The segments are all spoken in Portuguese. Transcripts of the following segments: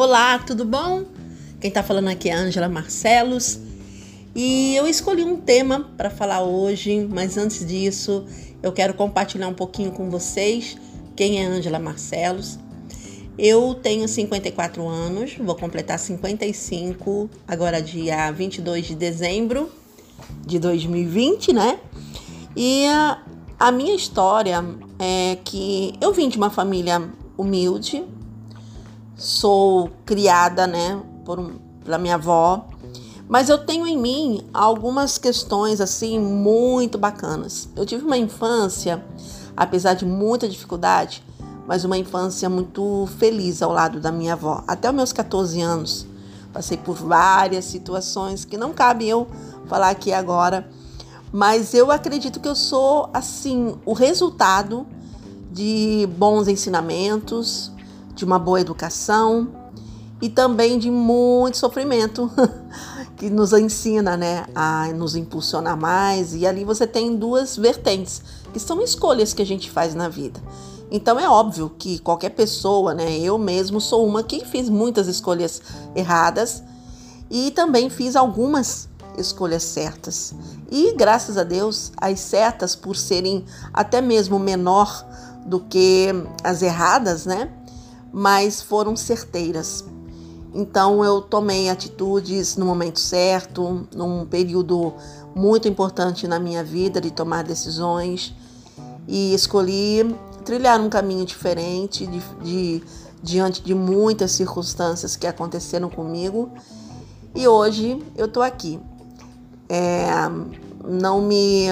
Olá, tudo bom? Quem está falando aqui é Ângela Marcelos e eu escolhi um tema para falar hoje, mas antes disso eu quero compartilhar um pouquinho com vocês quem é Ângela Marcelos. Eu tenho 54 anos, vou completar 55 agora dia 22 de dezembro de 2020, né? E a minha história é que eu vim de uma família humilde, sou criada, né, por pela minha avó, mas eu tenho em mim algumas questões assim muito bacanas. Eu tive uma infância, apesar de muita dificuldade, mas uma infância muito feliz ao lado da minha avó. Até os meus 14 anos, passei por várias situações que não cabe eu falar aqui agora, mas eu acredito que eu sou assim o resultado de bons ensinamentos, de uma boa educação e também de muito sofrimento que nos ensina, né, a nos impulsionar mais. E ali você tem duas vertentes, que são escolhas que a gente faz na vida. Então é óbvio que qualquer pessoa, né, eu mesmo sou uma que fiz muitas escolhas erradas e também fiz algumas escolhas certas. E graças a Deus, as certas por serem até mesmo menor do que as erradas, né? Mas foram certeiras. Então eu tomei atitudes no momento certo, num período muito importante na minha vida de tomar decisões e escolhi trilhar um caminho diferente de, de, diante de muitas circunstâncias que aconteceram comigo e hoje eu estou aqui. É, não me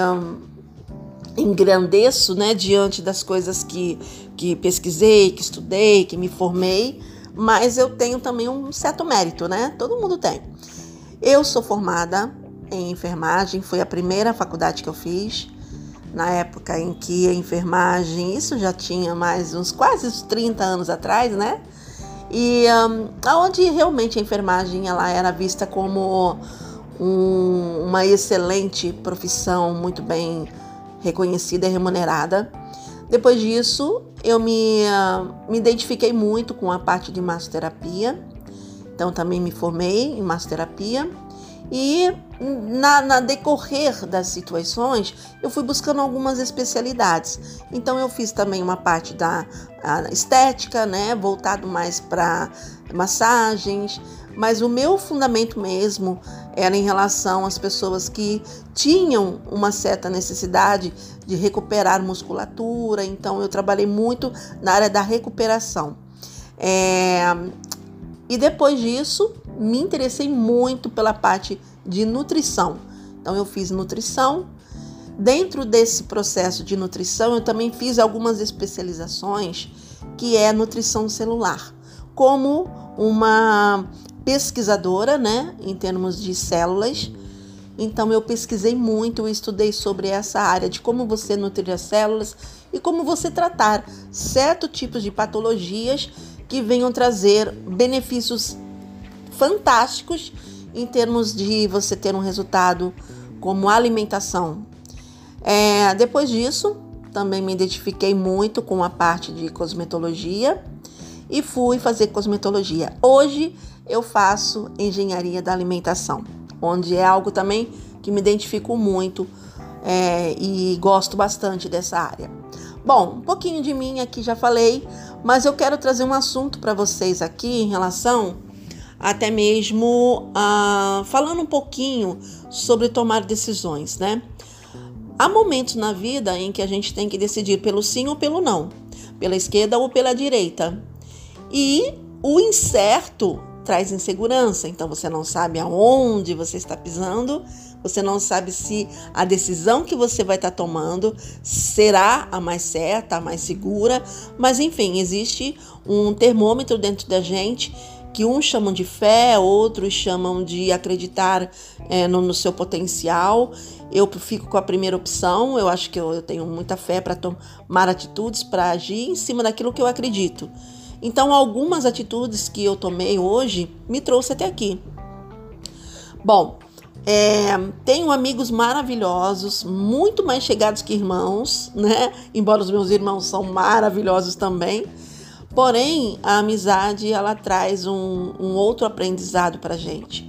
engrandeço né, diante das coisas que, que pesquisei, que estudei, que me formei, mas eu tenho também um certo mérito, né? Todo mundo tem. Eu sou formada em enfermagem, foi a primeira faculdade que eu fiz, na época em que a enfermagem, isso já tinha mais uns quase uns 30 anos atrás, né? E um, onde realmente a enfermagem ela era vista como um, uma excelente profissão, muito bem reconhecida e remunerada. Depois disso, eu me, uh, me identifiquei muito com a parte de massoterapia, então também me formei em massoterapia. E na, na, decorrer das situações, eu fui buscando algumas especialidades. Então, eu fiz também uma parte da estética, né, voltado mais para massagens, mas o meu fundamento mesmo era em relação às pessoas que tinham uma certa necessidade de recuperar musculatura, então eu trabalhei muito na área da recuperação. É, e depois disso, me interessei muito pela parte de nutrição. Então, eu fiz nutrição. Dentro desse processo de nutrição, eu também fiz algumas especializações, que é nutrição celular, como uma pesquisadora, né, em termos de células. Então eu pesquisei muito, eu estudei sobre essa área de como você nutrir as células e como você tratar certos tipos de patologias que venham trazer benefícios fantásticos em termos de você ter um resultado como alimentação. É, depois disso, também me identifiquei muito com a parte de cosmetologia e fui fazer cosmetologia. Hoje eu faço engenharia da alimentação, onde é algo também que me identifico muito é, e gosto bastante dessa área. Bom, um pouquinho de mim aqui já falei, mas eu quero trazer um assunto para vocês aqui em relação até mesmo uh, falando um pouquinho sobre tomar decisões, né? Há momentos na vida em que a gente tem que decidir pelo sim ou pelo não, pela esquerda ou pela direita. E o incerto traz insegurança, então você não sabe aonde você está pisando, você não sabe se a decisão que você vai estar tomando será a mais certa, a mais segura, mas enfim, existe um termômetro dentro da gente que uns chamam de fé, outros chamam de acreditar é, no, no, seu potencial. Eu fico com a primeira opção, eu acho que eu, eu tenho muita fé para tomar atitudes, para agir em cima daquilo que eu acredito. Então, algumas atitudes que eu tomei hoje me trouxe até aqui. Bom, é, tenho amigos maravilhosos, muito mais chegados que irmãos, né? Embora os meus irmãos são maravilhosos também. Porém, a amizade ela traz um, um outro aprendizado para gente.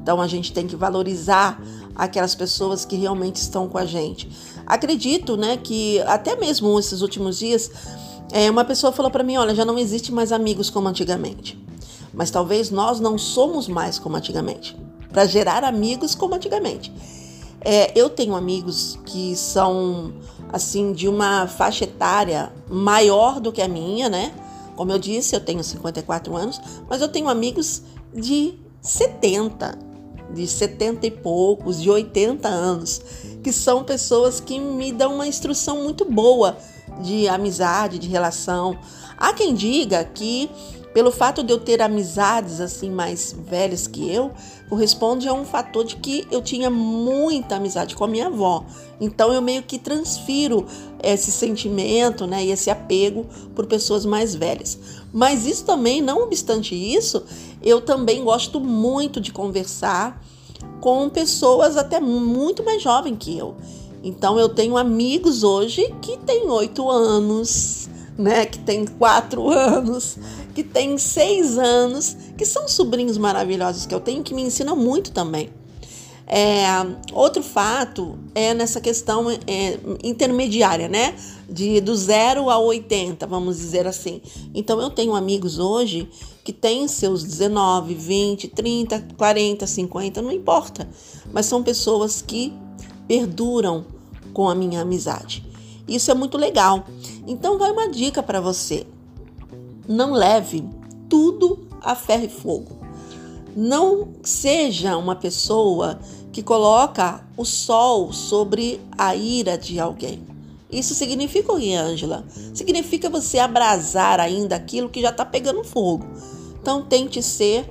Então a gente tem que valorizar aquelas pessoas que realmente estão com a gente. Acredito, né, que até mesmo esses últimos dias, é, uma pessoa falou para mim, olha, já não existe mais amigos como antigamente. Mas talvez nós não somos mais como antigamente, para gerar amigos como antigamente. É, eu tenho amigos que são assim de uma faixa etária maior do que a minha, né? Como eu disse, eu tenho 54 anos, mas eu tenho amigos de 70, de 70 e poucos, de 80 anos, que são pessoas que me dão uma instrução muito boa de amizade, de relação. Há quem diga que pelo fato de eu ter amizades assim mais velhas que eu, corresponde a um fator de que eu tinha muita amizade com a minha avó. Então eu meio que transfiro esse sentimento, né, e esse apego por pessoas mais velhas. Mas isso também, não obstante isso, eu também gosto muito de conversar com pessoas até muito mais jovens que eu. Então eu tenho amigos hoje que têm oito anos, né, que tem quatro anos, que tem seis anos, que são sobrinhos maravilhosos que eu tenho, que me ensinam muito também. É, outro fato é nessa questão é, intermediária, né? De do zero a 80, vamos dizer assim. Então eu tenho amigos hoje que têm seus 19, 20, 30, 40, 50, não importa. Mas são pessoas que perduram com a minha amizade. Isso é muito legal. Então vai uma dica para você. Não leve tudo a ferro e fogo. Não seja uma pessoa que coloca o sol sobre a ira de alguém. Isso significa o que, Ângela? Significa você abrasar ainda aquilo que já está pegando fogo. Então tente ser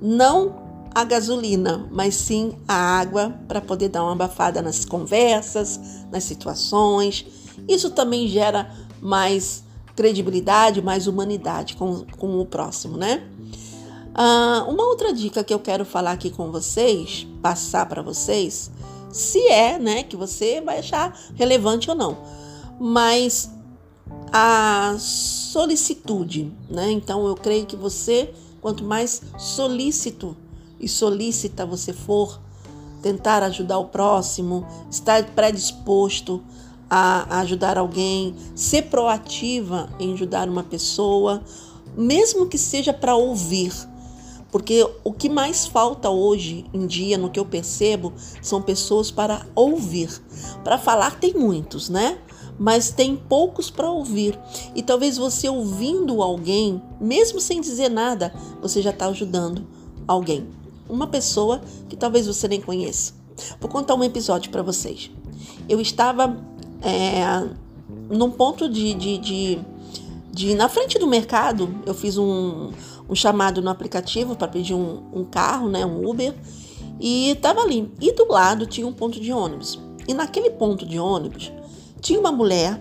não a gasolina, mas sim a água para poder dar uma abafada nas conversas, nas situações. Isso também gera mais credibilidade, mais humanidade com, com o próximo, né? Ah, uma outra dica que eu quero falar aqui com vocês, passar para vocês, se é, né, que você vai achar relevante ou não, mas a solicitude, né? Então eu creio que você, quanto mais solícito e solícita você for, tentar ajudar o próximo, estar predisposto a ajudar alguém, ser proativa em ajudar uma pessoa, mesmo que seja para ouvir. Porque o que mais falta hoje em dia, no que eu percebo, são pessoas para ouvir. Para falar tem muitos, né? Mas tem poucos para ouvir. E talvez você ouvindo alguém, mesmo sem dizer nada, você já está ajudando alguém. Uma pessoa que talvez você nem conheça. Vou contar um episódio para vocês. Eu estava é, num ponto de, de, de, de, Na frente do mercado, eu fiz um, um chamado no aplicativo para pedir um, um carro, né, um Uber, e estava ali. E do lado tinha um ponto de ônibus. E naquele ponto de ônibus tinha uma mulher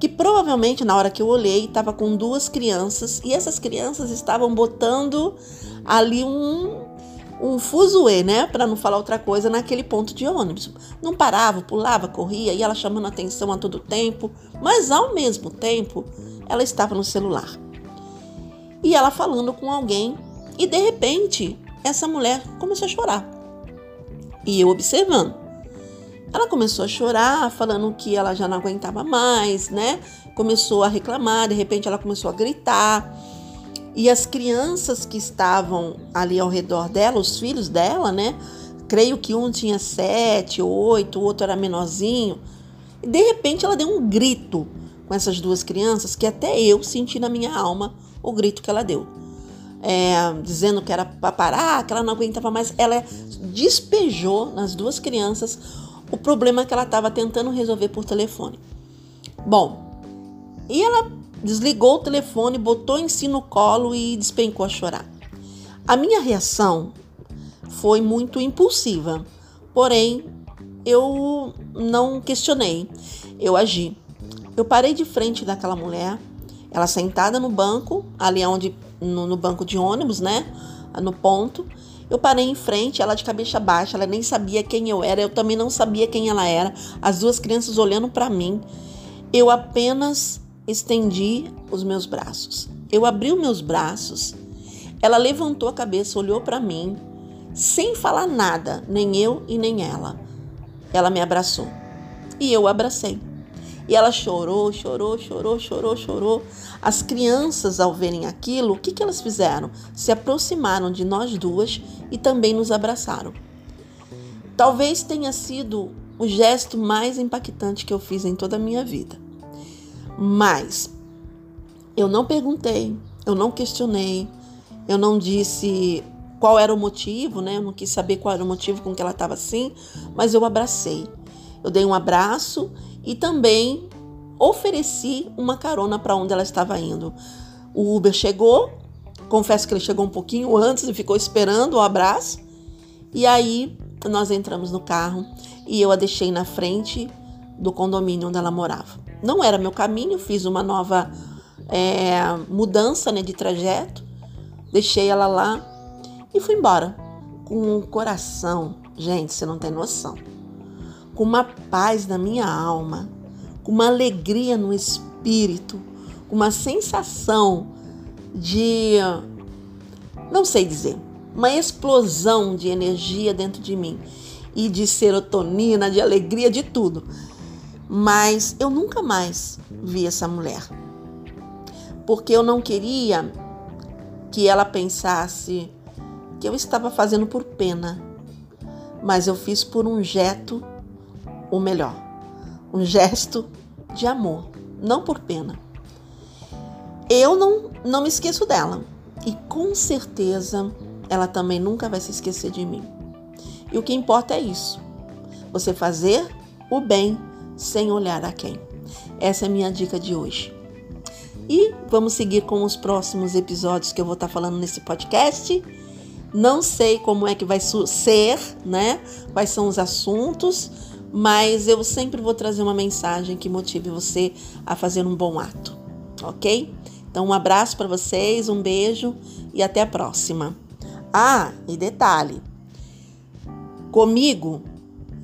que provavelmente na hora que eu olhei estava com duas crianças e essas crianças estavam botando ali um um fuzuê, né? Para não falar outra coisa, naquele ponto de ônibus. Não parava, pulava, corria, e ela chamando atenção a todo tempo, mas ao mesmo tempo ela estava no celular. E ela falando com alguém, e de repente essa mulher começou a chorar. E eu observando. Ela começou a chorar, falando que ela já não aguentava mais, né? Começou a reclamar, de repente ela começou a gritar. E as crianças que estavam ali ao redor dela, os filhos dela, né? Creio que um tinha sete, oito, o outro era menorzinho. E de repente ela deu um grito com essas duas crianças que até eu senti na minha alma o grito que ela deu. É, dizendo que era para parar, que ela não aguentava mais. Ela despejou nas duas crianças o problema que ela estava tentando resolver por telefone. Bom, e ela desligou o telefone, botou em si no colo e despencou a chorar. A minha reação foi muito impulsiva, porém eu não questionei, eu agi. Eu parei de frente daquela mulher, ela sentada no banco, ali onde no, no banco de ônibus, né, no ponto. Eu parei em frente, ela de cabeça baixa, ela nem sabia quem eu era, eu também não sabia quem ela era. As duas crianças olhando para mim. Eu apenas estendi os meus braços. eu abri os meus braços, ela levantou a cabeça, olhou para mim, sem falar nada, nem eu e nem ela. Ela me abraçou e eu abracei. E ela chorou, chorou, chorou, chorou, chorou. As crianças, ao verem aquilo, o que, que elas fizeram? Se aproximaram de nós duas e também nos abraçaram. Talvez tenha sido o gesto mais impactante que eu fiz em toda a minha vida. Mas eu não perguntei, eu não questionei, eu não disse qual era o motivo, né? Eu não quis saber qual era o motivo com que ela estava assim, mas eu abracei. Eu dei um abraço e também ofereci uma carona para onde ela estava indo. O Uber chegou, confesso que ele chegou um pouquinho antes e ficou esperando o abraço. E aí nós entramos no carro e eu a deixei na frente do condomínio onde ela morava. Não era meu caminho, fiz uma nova é, mudança né, de trajeto, deixei ela lá e fui embora com um coração, gente, você não tem noção com uma paz na minha alma, com uma alegria no espírito, com uma sensação de. não sei dizer, uma explosão de energia dentro de mim e de serotonina, de alegria, de tudo. Mas eu nunca mais vi essa mulher. Porque eu não queria que ela pensasse que eu estava fazendo por pena, mas eu fiz por um jeito o melhor, um gesto de amor, não por pena. Eu não, não me esqueço dela e com certeza ela também nunca vai se esquecer de mim. E o que importa é isso: você fazer o bem sem olhar a quem. Essa é a minha dica de hoje. E vamos seguir com os próximos episódios que eu vou estar falando nesse podcast. Não sei como é que vai ser, né? Quais são os assuntos, mas eu sempre vou trazer uma mensagem que motive você a fazer um bom ato, ok? Então, um abraço para vocês, um beijo e até a próxima. Ah, e detalhe: comigo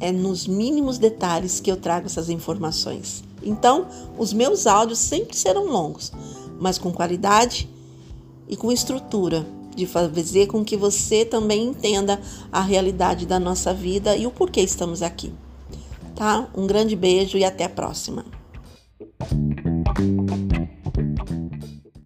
é nos mínimos detalhes que eu trago essas informações. Então, os meus áudios sempre serão longos, mas com qualidade e com estrutura de fazer com que você também entenda a realidade da nossa vida e o porquê estamos aqui tá? Um grande beijo e até a próxima.